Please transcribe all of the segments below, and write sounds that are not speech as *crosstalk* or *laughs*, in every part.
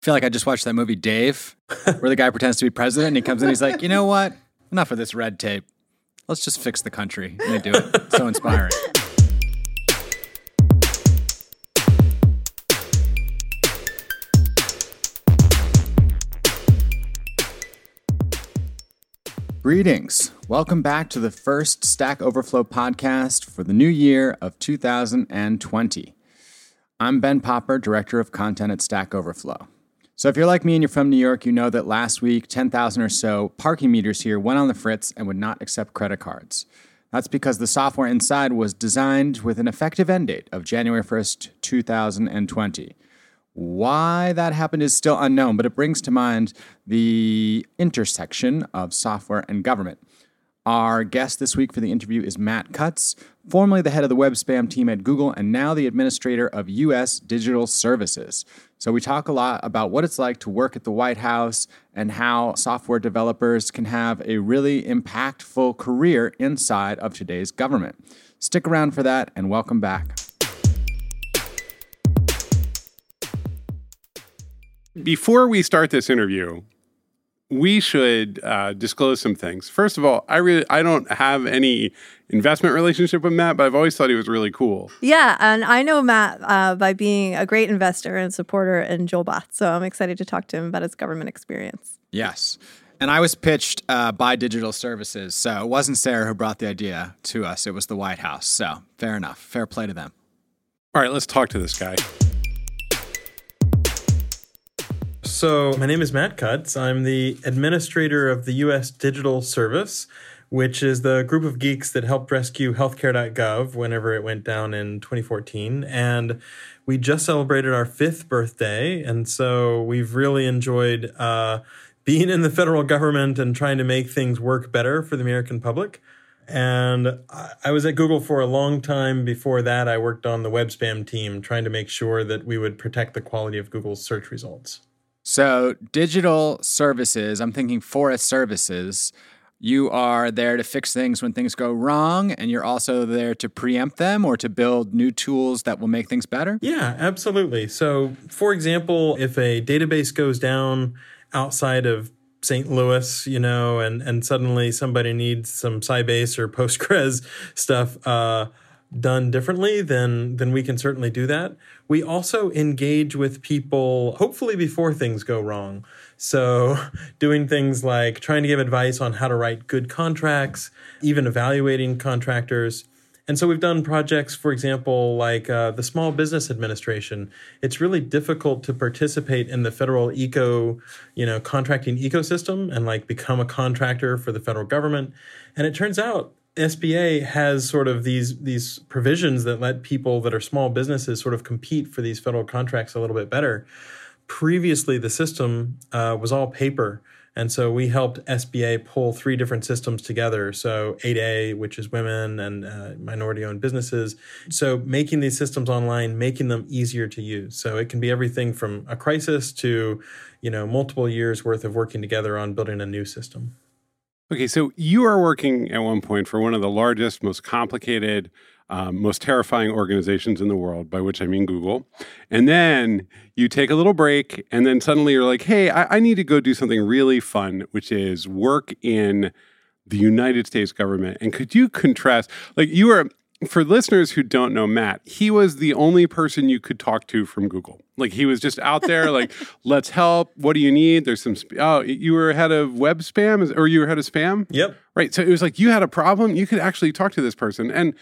I feel like I just watched that movie Dave, where the guy *laughs* pretends to be president and he comes in and he's like, you know what? Enough of this red tape. Let's just fix the country. And they do it. So inspiring. Greetings. Welcome back to the first Stack Overflow podcast for the new year of 2020. I'm Ben Popper, Director of Content at Stack Overflow. So, if you're like me and you're from New York, you know that last week, 10,000 or so parking meters here went on the fritz and would not accept credit cards. That's because the software inside was designed with an effective end date of January 1st, 2020. Why that happened is still unknown, but it brings to mind the intersection of software and government. Our guest this week for the interview is Matt Cutts, formerly the head of the web spam team at Google and now the administrator of US Digital Services. So, we talk a lot about what it's like to work at the White House and how software developers can have a really impactful career inside of today's government. Stick around for that and welcome back. Before we start this interview, we should uh, disclose some things. First of all, I really I don't have any investment relationship with Matt, but I've always thought he was really cool. Yeah, and I know Matt uh, by being a great investor and supporter in Jewelbots, so I'm excited to talk to him about his government experience. Yes. And I was pitched uh, by Digital Services, so it wasn't Sarah who brought the idea to us. It was the White House. So fair enough. Fair play to them. All right, let's talk to this guy. So, my name is Matt Cutts. I'm the administrator of the U.S. Digital Service, which is the group of geeks that helped rescue healthcare.gov whenever it went down in 2014. And we just celebrated our fifth birthday. And so, we've really enjoyed uh, being in the federal government and trying to make things work better for the American public. And I was at Google for a long time. Before that, I worked on the web spam team, trying to make sure that we would protect the quality of Google's search results. So, digital services, I'm thinking forest services. You are there to fix things when things go wrong, and you're also there to preempt them or to build new tools that will make things better? Yeah, absolutely. So, for example, if a database goes down outside of St. Louis, you know, and, and suddenly somebody needs some Sybase or Postgres *laughs* stuff, uh, done differently, then then we can certainly do that. We also engage with people hopefully before things go wrong. So, *laughs* doing things like trying to give advice on how to write good contracts, even evaluating contractors. And so we've done projects, for example, like uh, the Small Business Administration. It's really difficult to participate in the federal eco, you know, contracting ecosystem and like become a contractor for the federal government. And it turns out SBA has sort of these these provisions that let people that are small businesses sort of compete for these federal contracts a little bit better. Previously, the system uh, was all paper, and so we helped SBA pull three different systems together. So 8A, which is women and uh, minority-owned businesses. So making these systems online, making them easier to use. So it can be everything from a crisis to, you know, multiple years worth of working together on building a new system. Okay, so you are working at one point for one of the largest, most complicated, um, most terrifying organizations in the world, by which I mean Google. And then you take a little break, and then suddenly you're like, hey, I, I need to go do something really fun, which is work in the United States government. And could you contrast, like, you are for listeners who don't know Matt, he was the only person you could talk to from Google. Like he was just out there, *laughs* like, let's help. What do you need? There's some. Sp- oh, you were head of web spam, or you were head of spam. Yep. Right. So it was like you had a problem. You could actually talk to this person, and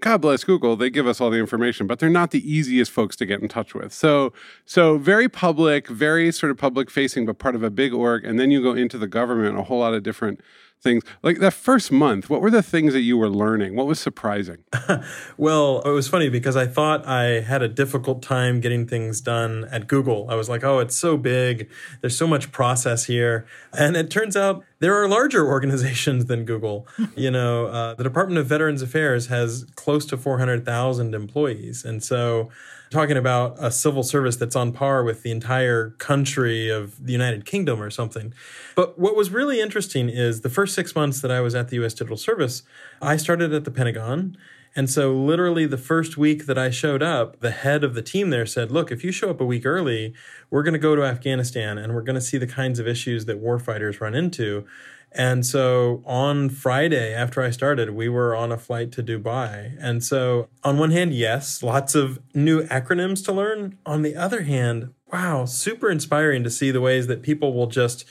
God bless Google, they give us all the information, but they're not the easiest folks to get in touch with. So, so very public, very sort of public facing, but part of a big org. And then you go into the government, a whole lot of different things. Like that first month, what were the things that you were learning? What was surprising? *laughs* well, it was funny because I thought I had a difficult time getting things done at Google. I was like, oh, it's so big. There's so much process here. And it turns out there are larger *laughs* organizations than Google. *laughs* you know, uh, the Department of Veterans Affairs has close to 400,000 employees. And so, talking about a civil service that's on par with the entire country of the United Kingdom or something. But what was really interesting is the first six months that I was at the US Digital Service, I started at the Pentagon. And so, literally, the first week that I showed up, the head of the team there said, Look, if you show up a week early, we're going to go to Afghanistan and we're going to see the kinds of issues that warfighters run into. And so on Friday, after I started, we were on a flight to Dubai. And so, on one hand, yes, lots of new acronyms to learn. On the other hand, wow, super inspiring to see the ways that people will just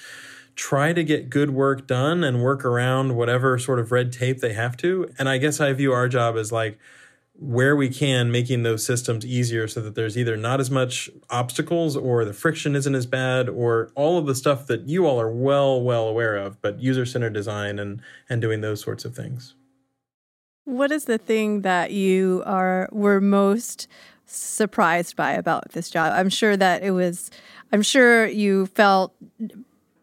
try to get good work done and work around whatever sort of red tape they have to. And I guess I view our job as like where we can making those systems easier so that there's either not as much obstacles or the friction isn't as bad or all of the stuff that you all are well well aware of but user-centered design and and doing those sorts of things what is the thing that you are were most surprised by about this job i'm sure that it was i'm sure you felt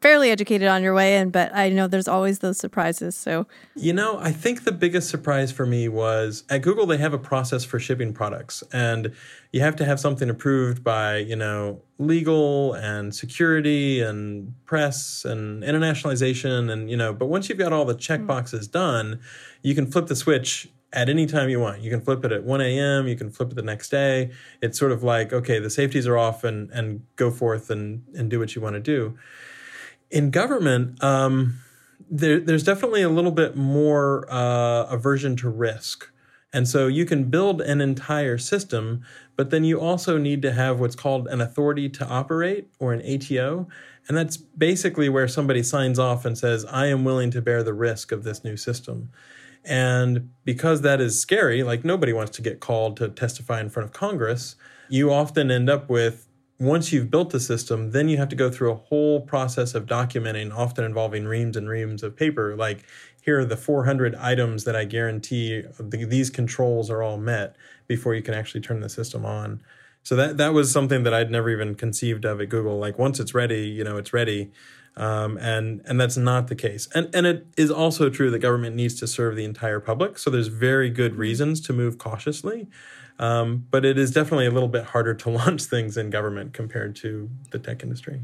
fairly educated on your way in, but I know there's always those surprises. So, you know, I think the biggest surprise for me was at Google, they have a process for shipping products, and you have to have something approved by, you know, legal and security and press and internationalization. And, you know, but once you've got all the check hmm. boxes done, you can flip the switch at any time you want. You can flip it at 1 a.m., you can flip it the next day. It's sort of like, okay, the safeties are off and, and go forth and, and do what you want to do in government, um, there, there's definitely a little bit more uh, aversion to risk. And so you can build an entire system, but then you also need to have what's called an authority to operate or an ATO. And that's basically where somebody signs off and says, I am willing to bear the risk of this new system. And because that is scary, like nobody wants to get called to testify in front of Congress, you often end up with once you've built the system, then you have to go through a whole process of documenting, often involving reams and reams of paper. Like, here are the 400 items that I guarantee the, these controls are all met before you can actually turn the system on. So that that was something that I'd never even conceived of at Google. Like once it's ready, you know, it's ready, um, and and that's not the case. And and it is also true that government needs to serve the entire public. So there's very good reasons to move cautiously. Um, but it is definitely a little bit harder to *laughs* launch things in government compared to the tech industry.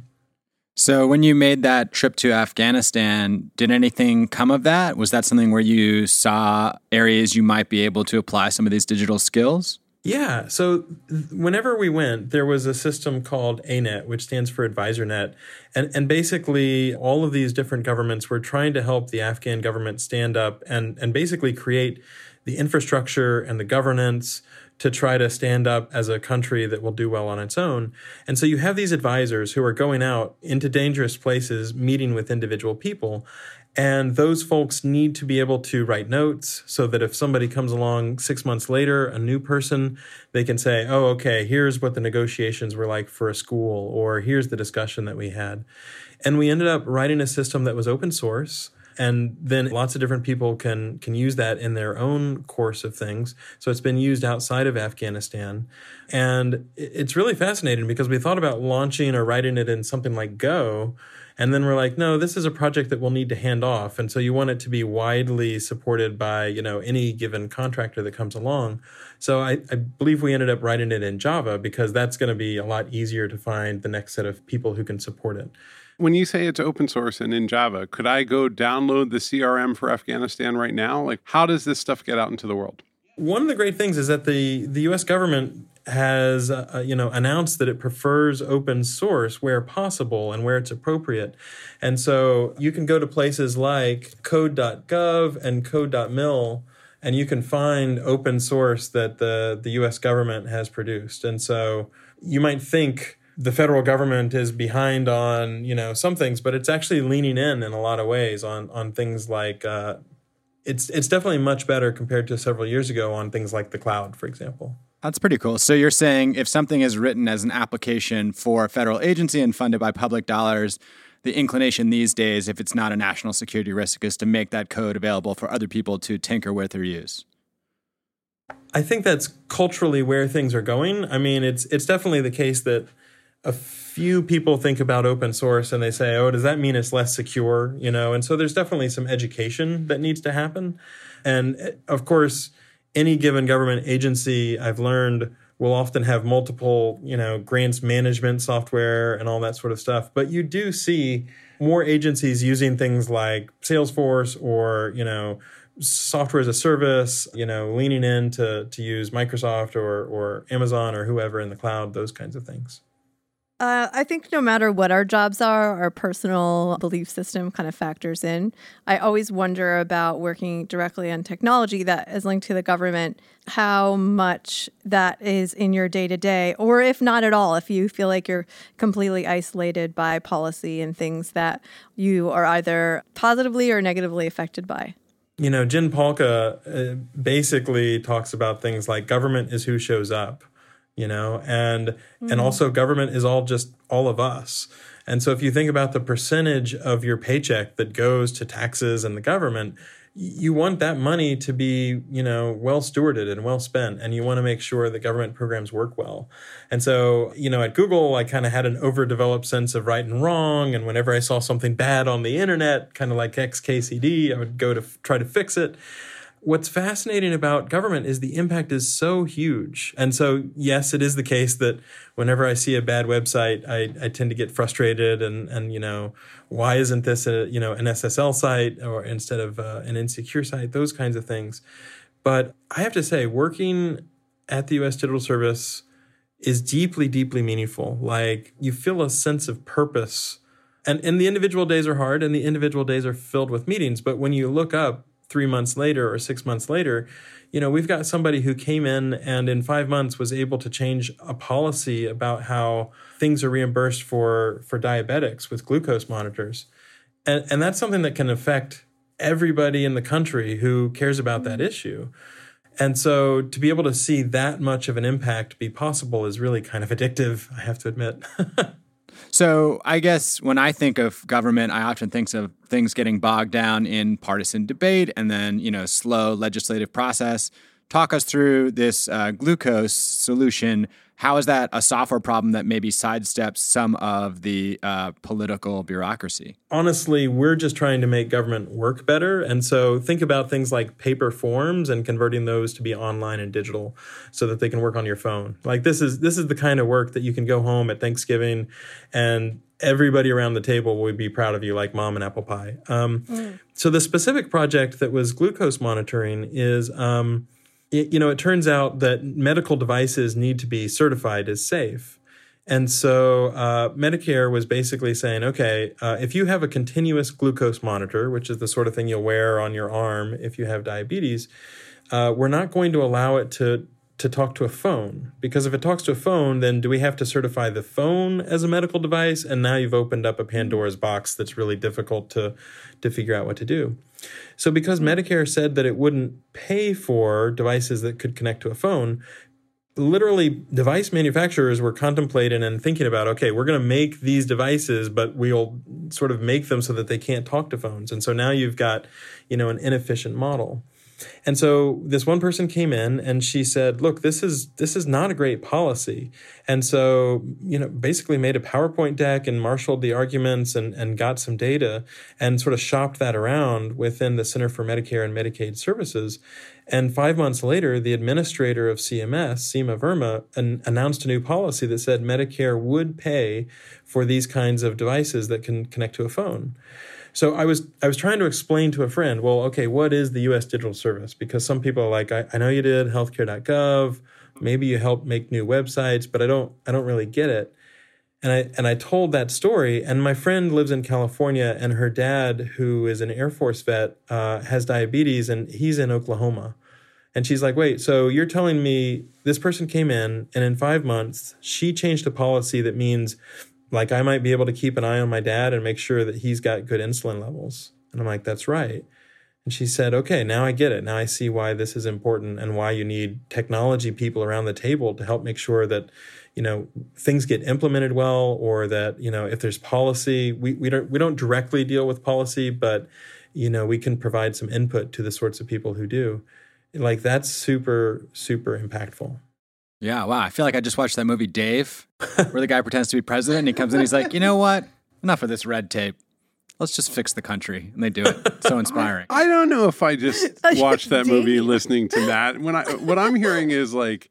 So, when you made that trip to Afghanistan, did anything come of that? Was that something where you saw areas you might be able to apply some of these digital skills? Yeah. So, whenever we went, there was a system called ANET, which stands for AdvisorNet. And, and basically, all of these different governments were trying to help the Afghan government stand up and, and basically create the infrastructure and the governance to try to stand up as a country that will do well on its own. And so you have these advisors who are going out into dangerous places, meeting with individual people. And those folks need to be able to write notes so that if somebody comes along six months later, a new person, they can say, oh, okay, here's what the negotiations were like for a school, or here's the discussion that we had. And we ended up writing a system that was open source and then lots of different people can can use that in their own course of things. So it's been used outside of afghanistan. And it's really fascinating because we thought about launching or writing it in something like go. And then we're like no this is a project that we'll need to hand off. And so you want it to be widely supported by you know any given contractor that comes along. So I, I believe we ended up writing it in java because that's going to be a lot easier to find the next set of people who can support it when you say it's open source and in Java, could I go download the CRM for Afghanistan right now? Like, how does this stuff get out into the world? One of the great things is that the the U.S. government has uh, uh, you know announced that it prefers open source where possible and where it's appropriate, and so you can go to places like code.gov and code.mil and you can find open source that the the U.S. government has produced, and so you might think the federal government is behind on you know some things, but it's actually leaning in in a lot of ways on on things like uh, it's it's definitely much better compared to several years ago on things like the cloud, for example. That's pretty cool. So you're saying if something is written as an application for a federal agency and funded by public dollars, the inclination these days, if it's not a national security risk, is to make that code available for other people to tinker with or use. I think that's culturally where things are going. I mean, it's it's definitely the case that a few people think about open source and they say, oh, does that mean it's less secure? You know, and so there's definitely some education that needs to happen. And eh, of course, any given government agency I've learned will often have multiple, you know, grants management software and all that sort of stuff. But you do see more agencies using things like Salesforce or, you know, software as a service, you know, leaning in to, to use Microsoft or, or Amazon or whoever in the cloud, those kinds of things. Uh, I think no matter what our jobs are, our personal belief system kind of factors in. I always wonder about working directly on technology that is linked to the government, how much that is in your day to day, or if not at all, if you feel like you're completely isolated by policy and things that you are either positively or negatively affected by. You know, Jen Pahlka uh, basically talks about things like government is who shows up you know? And mm-hmm. and also government is all just all of us. And so if you think about the percentage of your paycheck that goes to taxes and the government you want that money to be you know well stewarded and well spent and you want to make sure that government programs work well. And so you know at google i kind of had an overdeveloped sense of right and wrong and whenever i saw something bad on the internet kind of like xkcd i would go to f- try to fix it what's fascinating about government is the impact is so huge. And so, yes, it is the case that whenever I see a bad website, I, I tend to get frustrated and, and, you know, why isn't this a, you know, an SSL site or instead of uh, an insecure site, those kinds of things. But I have to say, working at the US Digital Service is deeply, deeply meaningful. Like you feel a sense of purpose. And, and the individual days are hard and the individual days are filled with meetings. But when you look up three months later or six months later, you know, we've got somebody who came in and in five months was able to change a policy about how things are reimbursed for for diabetics with glucose monitors. And and that's something that can affect everybody in the country who cares about that issue. And so to be able to see that much of an impact be possible is really kind of addictive, I have to admit. *laughs* So I guess when I think of government, I often think of things getting bogged down in partisan debate and then, you know, slow legislative process. Talk us through this uh, glucose solution how is that a software problem that maybe sidesteps some of the uh, political bureaucracy? Honestly, we're just trying to make government work better. And so think about things like paper forms and converting those to be online and digital so that they can work on your phone. Like this is this is the kind of work that you can go home at Thanksgiving and everybody around the table would be proud of you like mom and apple pie. Um, mm. So the specific project that was glucose monitoring is um, it, you know, it turns out that medical devices need to be certified as safe. And so uh, Medicare was basically saying, okay, uh, if you have a continuous glucose monitor, which is the sort of thing you'll wear on your arm if you have diabetes, uh, we're not going to allow it to to talk to a phone because if it talks to a phone, then do we have to certify the phone as a medical device? And now you've opened up a Pandora's box that's really difficult to to figure out what to do. So, because Medicare said that it wouldn't pay for devices that could connect to a phone, literally device manufacturers were contemplating and thinking about okay, we're going to make these devices, but we'll sort of make them so that they can't talk to phones. And so now you've got, you know, an inefficient model. And so this one person came in and she said, "Look, this is this is not a great policy." And so, you know, basically made a PowerPoint deck and marshaled the arguments and and got some data and sort of shopped that around within the Center for Medicare and Medicaid Services. And 5 months later, the administrator of CMS, Seema Verma, an, announced a new policy that said Medicare would pay for these kinds of devices that can connect to a phone. So I was I was trying to explain to a friend, well, okay, what is the U.S. Digital Service? Because some people are like, I, I know you did healthcare.gov, maybe you helped make new websites, but I don't I don't really get it. And I and I told that story, and my friend lives in California, and her dad, who is an Air Force vet, uh, has diabetes, and he's in Oklahoma. And she's like, wait, so you're telling me this person came in, and in five months, she changed a policy that means like I might be able to keep an eye on my dad and make sure that he's got good insulin levels. And I'm like, that's right. And she said, okay, now I get it. Now I see why this is important and why you need technology people around the table to help make sure that, you know, things get implemented well or that, you know, if there's policy, we, we don't we don't directly deal with policy, but you know, we can provide some input to the sorts of people who do. Like that's super, super impactful. Yeah, wow. I feel like I just watched that movie Dave, *laughs* where the guy pretends to be president and he comes in, he's like, you know what? Enough of this red tape. Let's just fix the country. And they do it. So *laughs* inspiring. I don't know if I just *laughs* watched that movie listening to that. When I what I'm hearing is like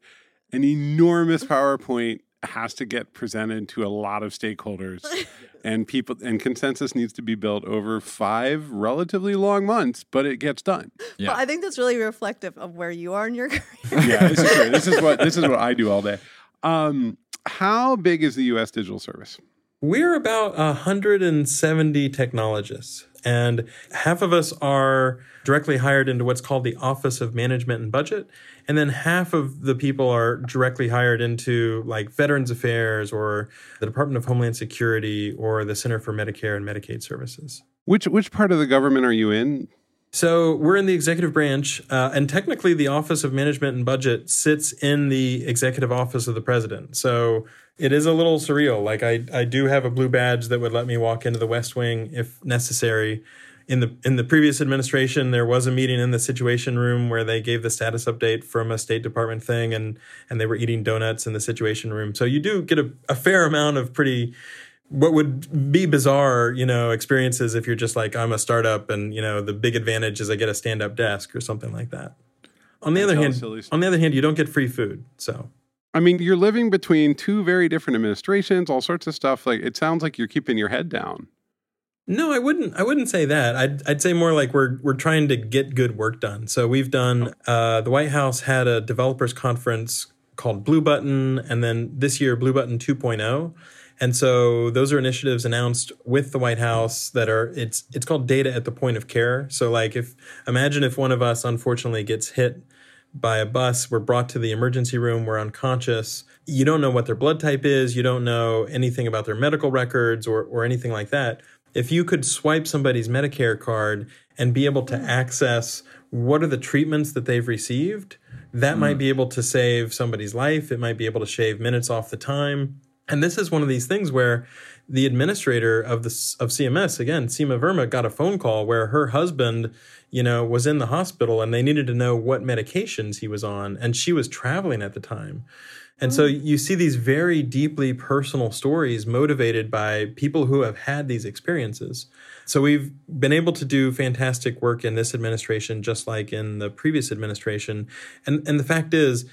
an enormous PowerPoint has to get presented to a lot of stakeholders *laughs* and people and consensus needs to be built over five relatively long months but it gets done Yeah. Well, I think that's really reflective of where you are in your *laughs* career. yeah this is true. this is what this is what i do all day um, how big is the us digital service We're about 170 technologists, and half of us are directly hired into what's called the Office of Management and Budget. And then half of the people are directly hired into like Veterans Affairs or the Department of Homeland Security or the Center for Medicare and Medicaid Services. which which part of the government are you in So we're in the executive branch, uh, and technically, the Office of Management and Budget sits in the executive office of the president. So it is a little surreal. Like I, I do have a blue badge that would let me walk into the West Wing if necessary. In the in the previous administration, there was a meeting in the Situation Room where they gave the status update from a State Department thing, and and they were eating donuts in the Situation Room. So you do get a, a fair amount of pretty what would be bizarre, you know, experiences if you're just like I'm a startup and you know the big advantage is I get a stand up desk or something like that. On the That's other hand, on the other hand, you don't get free food. So I mean, you're living between two very different administrations, all sorts of stuff. Like it sounds like you're keeping your head down. no, I wouldn't. I wouldn't say that. I'd I'd say more like we're we're trying to get good work done. So we've done. Uh, the White House had a developers conference called Blue Button, and then this year Blue Button 2.0. And so those are initiatives announced with the White House that are it's it's called data at the point of care. So like if imagine if one of us unfortunately gets hit by a bus, we're brought to the emergency room, we're unconscious. You don't know what their blood type is, you don't know anything about their medical records or or anything like that. If you could swipe somebody's Medicare card and be able to hmm. access what are the treatments that they've received, that might hmm. be able to save somebody's life. It might be able to shave minutes off the time. And this is one of these things where the administrator of the of CMS again, Seema Verma, got a phone call where her husband, you know, was in the hospital and they needed to know what medications he was on, and she was traveling at the time. And so mm. you see these very deeply personal stories motivated by people who have had these experiences. So we've been able to do fantastic work in this administration, just like in the previous administration. And and the fact is,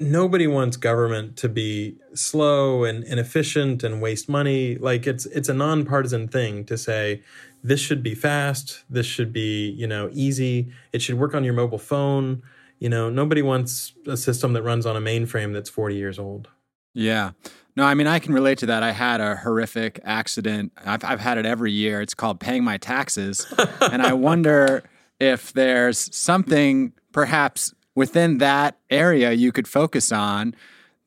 nobody wants government to be slow and inefficient and waste money. Like it's it's a nonpartisan thing to say this should be fast, this should be, you know, easy, it should work on your mobile phone. You know, nobody wants a system that runs on a mainframe that's 40 years old. Yeah. No, I mean, I can relate to that. I had a horrific accident. I've, I've had it every year. It's called paying my taxes. and I *laughs* wonder if there's something perhaps within that area you could focus on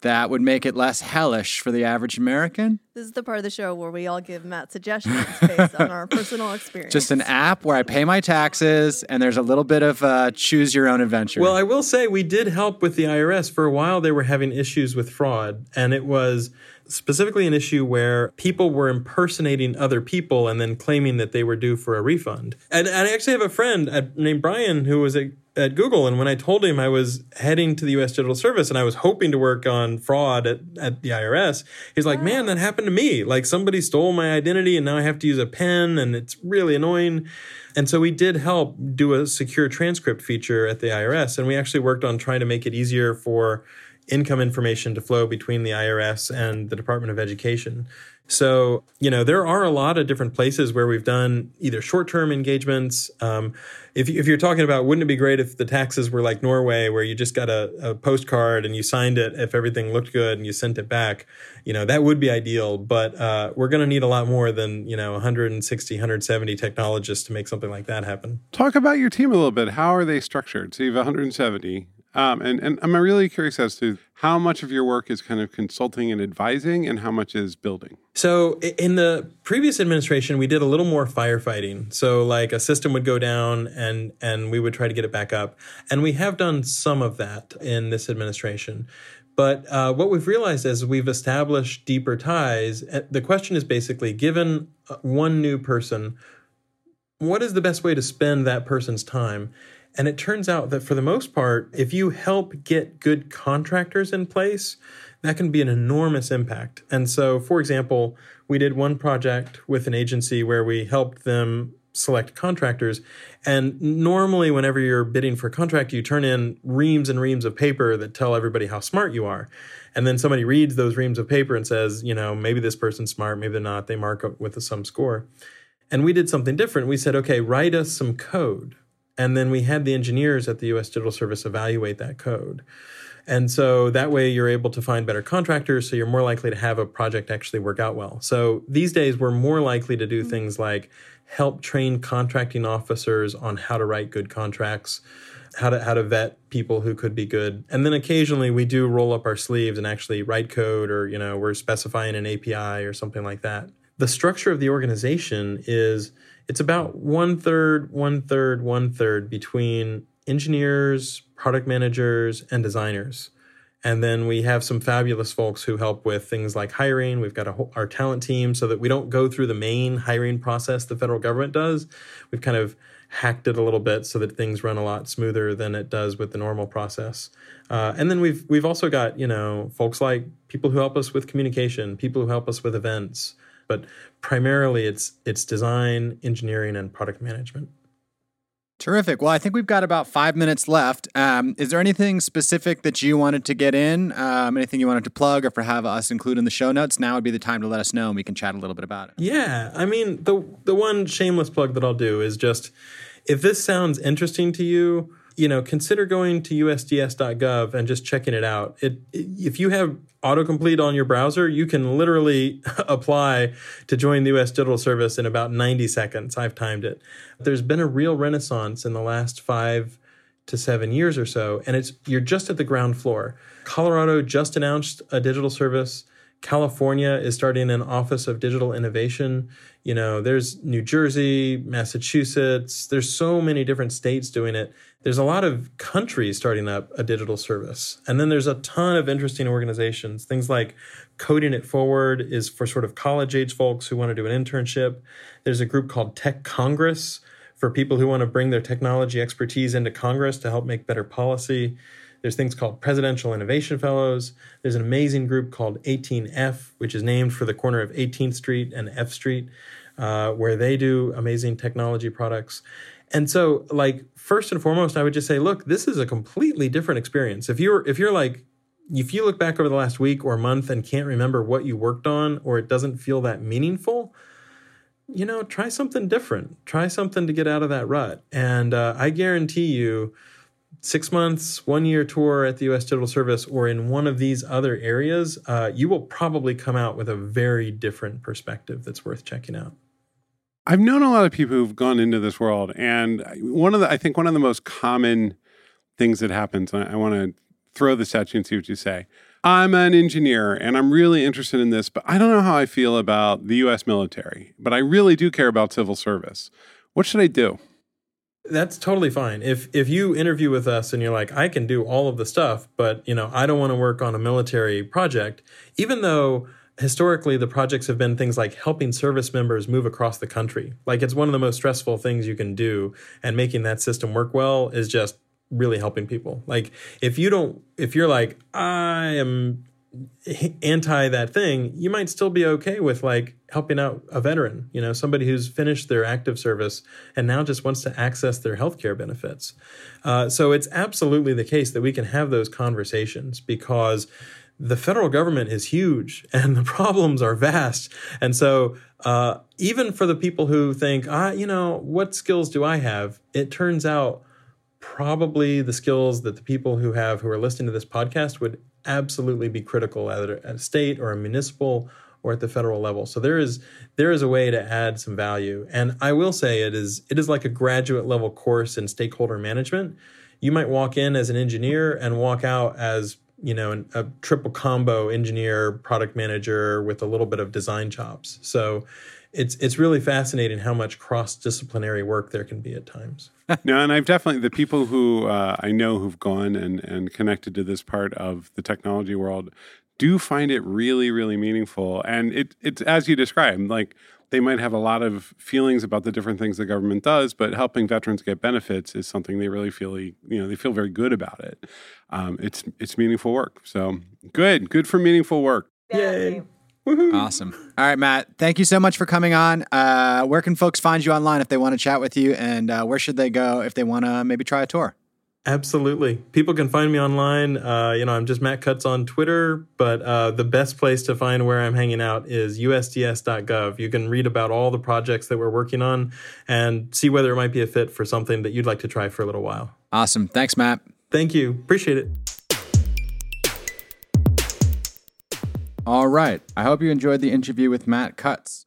that would make it less hellish for the average American. This is the part of the show where we all give Matt suggestions based on our personal experience. Just an app where I pay my taxes and there's a little bit of uh, choose your own adventure. Well, I will say we did help with the IRS. For a while, they were having issues with fraud, and it was specifically an issue where people were impersonating other people and then claiming that they were due for a refund. And, and I actually have a friend named Brian who was at, at Google, and when I told him I was heading to the U.S. Digital Service and I was hoping to work on fraud at, at the IRS, he's like, "Man, that happened to me. Like somebody stole my identity, and now I have to use a pen, and it's really annoying." And so we did help do a secure transcript feature at the IRS, and we actually worked on trying to make it easier for income information to flow between the IRS and the Department of Education. So, you know, there are a lot of different places where we've done either short term engagements. Um, if, if you're talking about, wouldn't it be great if the taxes were like Norway, where you just got a, a postcard and you signed it if everything looked good and you sent it back? You know, that would be ideal, but uh, we're going to need a lot more than, you know, 160, 170 technologists to make something like that happen. Talk about your team a little bit. How are they structured? So you have 170. Um, and, and I'm really curious as to how much of your work is kind of consulting and advising and how much is building. So in the previous administration, we did a little more firefighting. So like a system would go down and and we would try to get it back up, and we have done some of that in this administration. But uh, what we've realized is we've established deeper ties. Uh, The question is basically, given uh, one new person, what is the best way to spend that person's time? And it turns out that for the most part, if you help get good contractors in place, that can be an enormous impact. And so, for example, we did one project with an agency where we helped them select contractors. And normally, whenever you're bidding for a contract, you turn in reams and reams of paper that tell everybody how smart you are. And then somebody reads those reams of paper and says, you know, maybe this person's smart, maybe they're not. They mark up with some score. And we did something different. We said, okay, write us some code. And then we had the engineers at the US Digital Service evaluate that code. And so that way you're able to find better contractors. So you're more likely to have a project actually work out well. So these days we're more likely to do mm-hmm. things like help train contracting officers on how to write good contracts, how to how to vet people who could be good. And then occasionally we do roll up our sleeves and actually write code or, you know, we're specifying an API or something like that. The structure of the organization is it's about one third, one third, one third between engineers, product managers, and designers. And then we have some fabulous folks who help with things like hiring. We've got whole, our talent team so that we don't go through the main hiring process the federal government does. We've kind of hacked it a little bit so that things run a lot smoother than it does with the normal process. Uh, and then we've we've also got you know folks like people who help us with communication, people who help us with events, but primarily it's it's design, engineering, and product management. Terrific. Well, I think we've got about five minutes left. Um, is there anything specific that you wanted to get in? Um, anything you wanted to plug or for have us include in the show notes? Now would be the time to let us know and we can chat a little bit about it. Yeah. I mean, the the one shameless plug that I'll do is just if this sounds interesting to you, you know, consider going to usds.gov and just checking it out. It, if you have autocomplete on your browser, you can literally *laughs* apply to join the US Digital Service in about 90 seconds. I've timed it. There's been a real renaissance in the last 5 to 7 years or so, and it's you're just at the ground floor. Colorado just announced a digital service. California is starting an office of digital innovation. You know, there's New Jersey, Massachusetts, there's so many different states doing it there's a lot of countries starting up a digital service. And then there's a ton of interesting organizations. Things like Coding It Forward is for sort of college age folks who want to do an internship. There's a group called Tech Congress for people who want to bring their technology expertise into Congress to help make better policy. There's things called Presidential Innovation Fellows. There's an amazing group called 18F, which is named for the corner of 18th Street and F Street, uh, where they do amazing technology products. And so, like, first and foremost, I would just say, look, this is a completely different experience. If you're if you're like if you look back over the last week or month and can't remember what you worked on or it doesn't feel that meaningful, you know, try something different. Try something to get out of that rut. And uh, I guarantee you, six months, one year tour at the U.S. Digital Service or in one of these other areas, uh, you will probably come out with a very different perspective that's worth checking out. I've known a lot of people who've gone into this world, and one of the I think one of the most common things that happens. I, I want to throw this at you and see what you say. I'm an engineer and I'm really interested in this, but I don't know how I feel about the U.S. military. But I really do care about civil service. What should I do? That's totally fine. If if you interview with us and you're like, I can do all of the stuff, but you know, I don't want to work on a military project, even though historically the projects have been things like helping service members move across the country like it's one of the most stressful things you can do and making that system work well is just really helping people like if you don't if you're like i am anti that thing you might still be okay with like helping out a veteran you know somebody who's finished their active service and now just wants to access their healthcare benefits uh, so it's absolutely the case that we can have those conversations because the federal government is huge *laughs* and the problems are vast. And so, uh, even for the people who think, ah, you know, what skills do I have? It turns out probably the skills that the people who have who are listening to this podcast would absolutely be critical at a state or a municipal or at the federal level. So there is there is a way to add some value. And I will say it is it is like a graduate level course in stakeholder management. You might walk in as an engineer and walk out as you know, a triple combo engineer, product manager with a little bit of design chops. So it's it's really fascinating how much cross disciplinary work there can be at times. *laughs* no, and I've definitely the people who uh, I know who've gone and and connected to this part of the technology world do find it really really meaningful, and it it's as you described, like they might have a lot of feelings about the different things the government does, but helping veterans get benefits is something they really feel you know they feel very good about it. Um, it's it's meaningful work. So good, good for meaningful work. Yay. Awesome. All right, Matt. Thank you so much for coming on. Uh, where can folks find you online if they want to chat with you, and uh, where should they go if they want to maybe try a tour? Absolutely. People can find me online. Uh, you know, I'm just Matt Cutts on Twitter, but uh, the best place to find where I'm hanging out is usds.gov. You can read about all the projects that we're working on and see whether it might be a fit for something that you'd like to try for a little while. Awesome. Thanks, Matt. Thank you. Appreciate it. All right. I hope you enjoyed the interview with Matt Cutts.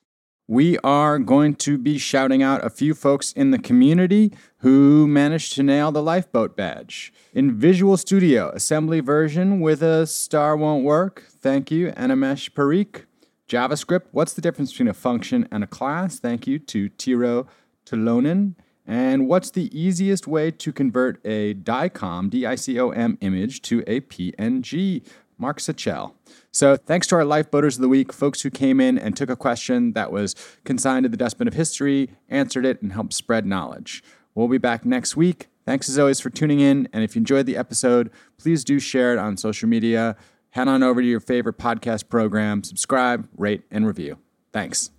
We are going to be shouting out a few folks in the community who managed to nail the lifeboat badge. In Visual Studio, assembly version with a star won't work. Thank you, Animesh Parikh. JavaScript, what's the difference between a function and a class? Thank you to Tiro Tolonen. And what's the easiest way to convert a DICOM, D-I-C-O-M image to a PNG? Mark Sichel. So thanks to our lifeboaters of the week, folks who came in and took a question that was consigned to the dustbin of history, answered it, and helped spread knowledge. We'll be back next week. Thanks as always for tuning in. And if you enjoyed the episode, please do share it on social media. Head on over to your favorite podcast program, subscribe, rate, and review. Thanks.